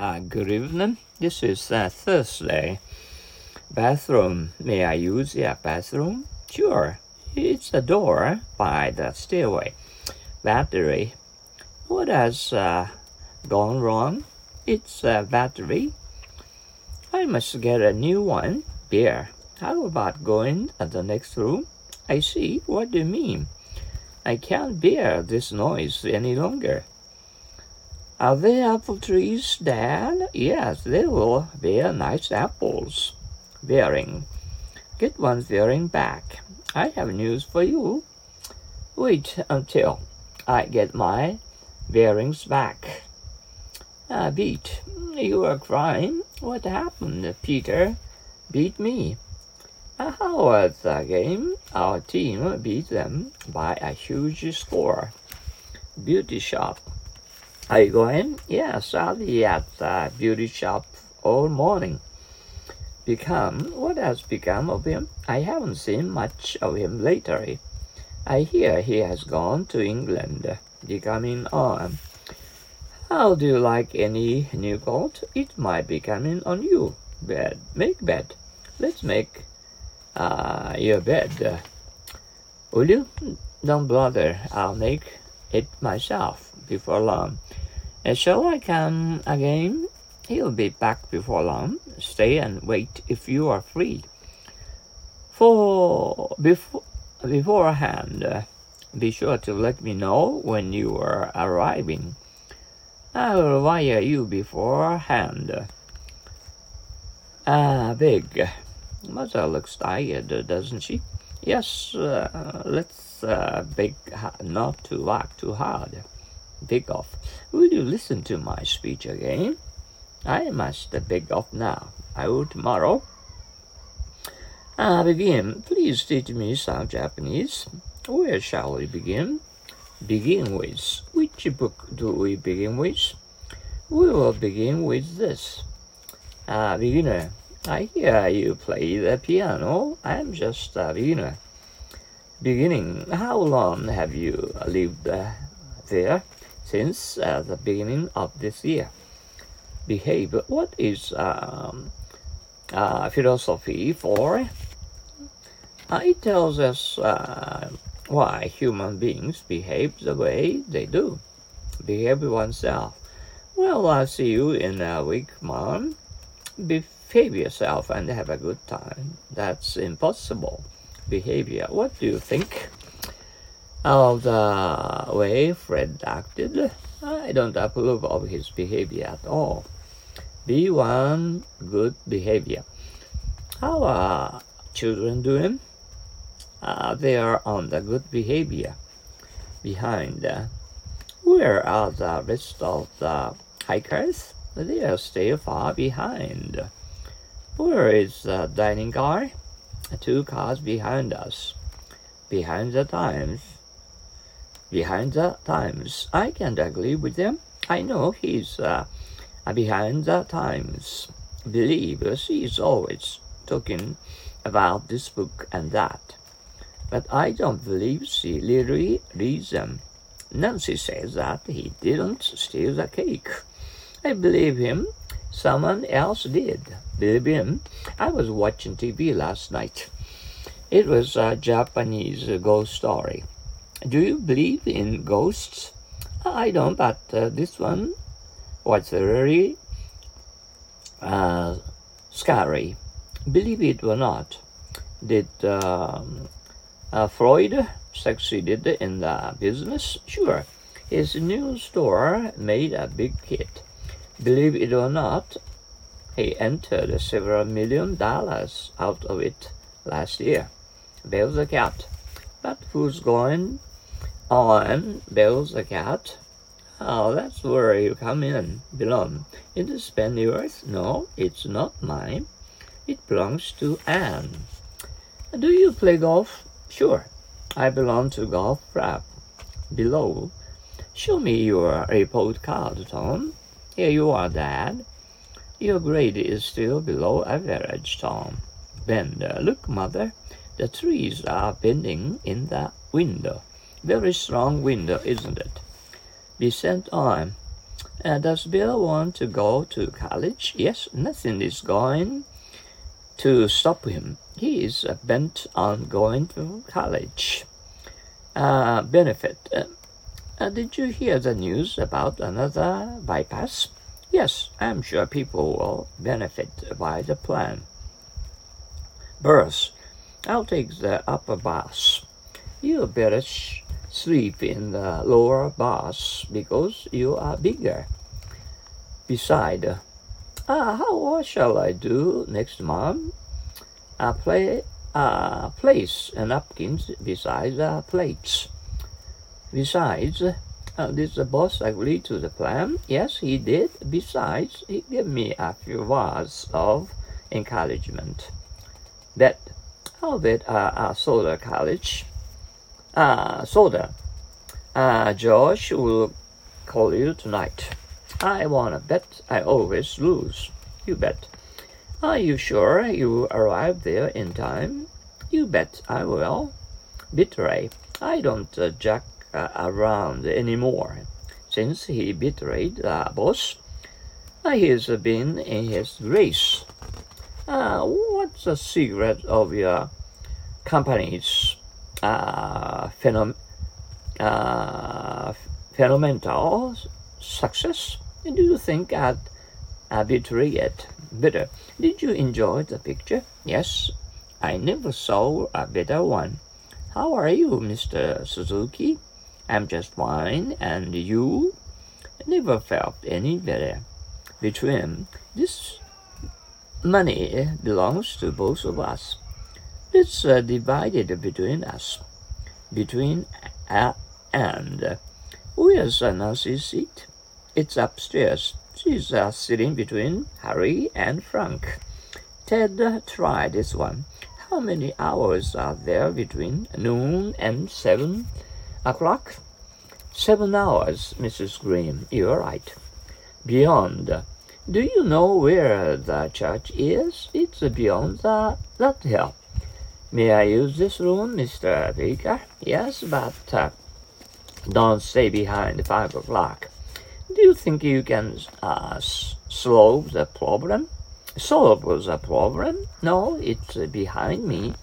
Uh, good evening. This is uh, Thursday. Bathroom. May I use your bathroom? Sure. It's a door by the stairway. Battery. What has uh, gone wrong? It's a battery. I must get a new one. Beer. How about going to the next room? I see. What do you mean? I can't bear this noise any longer. Are there apple trees, Dad? Yes, they will bear nice apples. Bearing. Get one bearing back. I have news for you. Wait until I get my bearings back. Uh, beat. You are crying. What happened? Peter beat me. How was the game? Our team beat them by a huge score. Beauty shop. Are you going? Yes, I'll be at the beauty shop all morning. Become? What has become of him? I haven't seen much of him lately. I hear he has gone to England. Becoming on. How do you like any new coat? It might be coming on you. Bed. Make bed. Let's make uh, your bed. Will you? Don't bother. I'll make it myself before long. And shall I come again? He'll be back before long. Stay and wait if you are free. For before beforehand, uh, be sure to let me know when you are arriving. I'll wire you beforehand. Ah, big. Mother looks tired, doesn't she? Yes, uh, let's uh, beg not to work too hard. Big off. Will you listen to my speech again? I must beg off now. I will tomorrow. Ah, begin. Please teach me some Japanese. Where shall we begin? Begin with. Which book do we begin with? We will begin with this. Ah, beginner. I hear you play the piano. I'm just a beginner. Beginning. How long have you lived uh, there? since uh, the beginning of this year. Behave. What is um, uh, philosophy for? Uh, it tells us uh, why human beings behave the way they do. Behave oneself. Well, I'll see you in a week, Mom. Behave yourself and have a good time. That's impossible. Behavior. What do you think? of the way Fred acted, I don't approve of his behavior at all. Be one good behavior. How are children doing? Uh, they are on the good behavior. Behind, where are the rest of the hikers? They are still far behind. Where is the dining car? Two cars behind us. Behind the times behind the times. I can't agree with them. I know he's uh, behind the times. Believe she is always talking about this book and that. But I don't believe she literally reads them. Nancy says that he didn't steal the cake. I believe him. Someone else did. Believe him. I was watching TV last night. It was a Japanese ghost story. Do you believe in ghosts? I don't, but uh, this one was very uh, scary. Believe it or not, did um, uh, Freud succeeded in the business? Sure. His new store made a big hit. Believe it or not, he entered several million dollars out of it last year. There's a cat. But who's going on builds a cat. Oh, that's where you come in, belong. Is spend yours? No, it's not mine. It belongs to Anne. Do you play golf? Sure. I belong to golf club. Below. Show me your report card, Tom. Here you are, Dad. Your grade is still below average, Tom. Bender. Look, Mother. The trees are bending in the window. Very strong window, isn't it? Be sent on. Uh, does Bill want to go to college? Yes, nothing is going to stop him. He is uh, bent on going to college. Uh, benefit. Uh, did you hear the news about another bypass? Yes, I'm sure people will benefit by the plan. Birth. I'll take the upper bus. You better sleep in the lower bus because you are bigger. Beside, uh, how shall I do next month? Uh, play, uh, place napkins beside the plates. Besides, uh, did the boss agree to the plan? Yes, he did. Besides, he gave me a few words of encouragement. Bet, I'll bet uh, soda college uh, soda. Uh, George will call you tonight. I wanna bet I always lose. You bet. Are you sure you arrive there in time? You bet I will. Betray. I don't uh, jack around anymore. Since he betrayed the boss, uh, he's been in his race. Uh, what's the secret of your company's uh, phenom- uh, phenomenal success? Do you think I'd, I'd betray it better? Did you enjoy the picture? Yes, I never saw a better one. How are you, Mr. Suzuki? I'm just fine, and you? Never felt any better. Between this money belongs to both of us. It's uh, divided between us, between uh, and. Where's Nancy's seat? It's upstairs. She's uh, sitting between Harry and Frank. Ted uh, tried this one. How many hours are there between noon and seven o'clock? Seven hours, Mrs. Green. You're right. Beyond. Do you know where the church is? It's beyond the, that hill. May I use this room, Mr. Baker? Yes, but uh, don't stay behind five o'clock. Do you think you can uh, solve the problem? Solve the problem? No, it's behind me.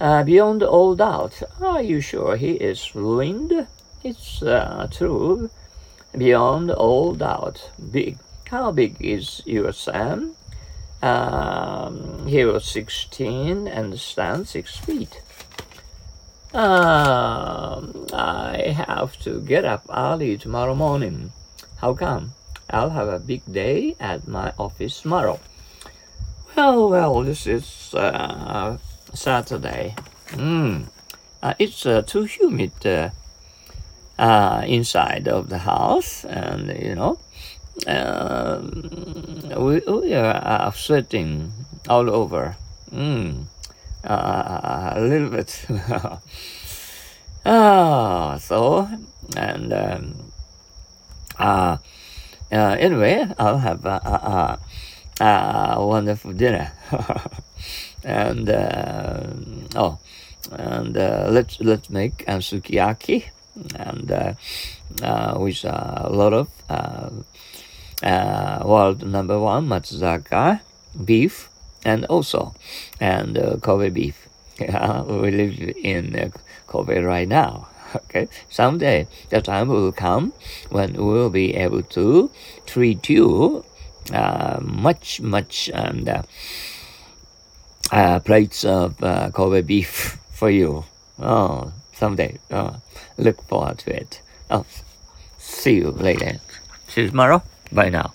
Uh, beyond all doubt, are you sure he is ruined? It's uh, true. Beyond all doubt. Big. How big is your Sam? Um, he was 16 and stands 6 feet. Um, I have to get up early tomorrow morning. How come? I'll have a big day at my office tomorrow. Well, well, this is uh, Saturday. Mm. Uh, it's uh, too humid uh, uh, inside of the house, and you know, um, we, we are sweating all over. Mm. Uh, a little bit. ah, so, and um, uh, uh, anyway, I'll have a, a, a wonderful dinner. and, uh, oh, and uh, let's, let's make uh, sukiyaki and uh, uh, with a lot of world number one Matsuzaka beef and also and Kobe beef. Yeah, we live in Kobe right now. Okay, someday the time will come when we will be able to treat you uh, much much and uh, uh, plates of uh, Kobe beef for you. Oh, someday. Oh, look forward to it. Oh, see you later. See you tomorrow. Bye now.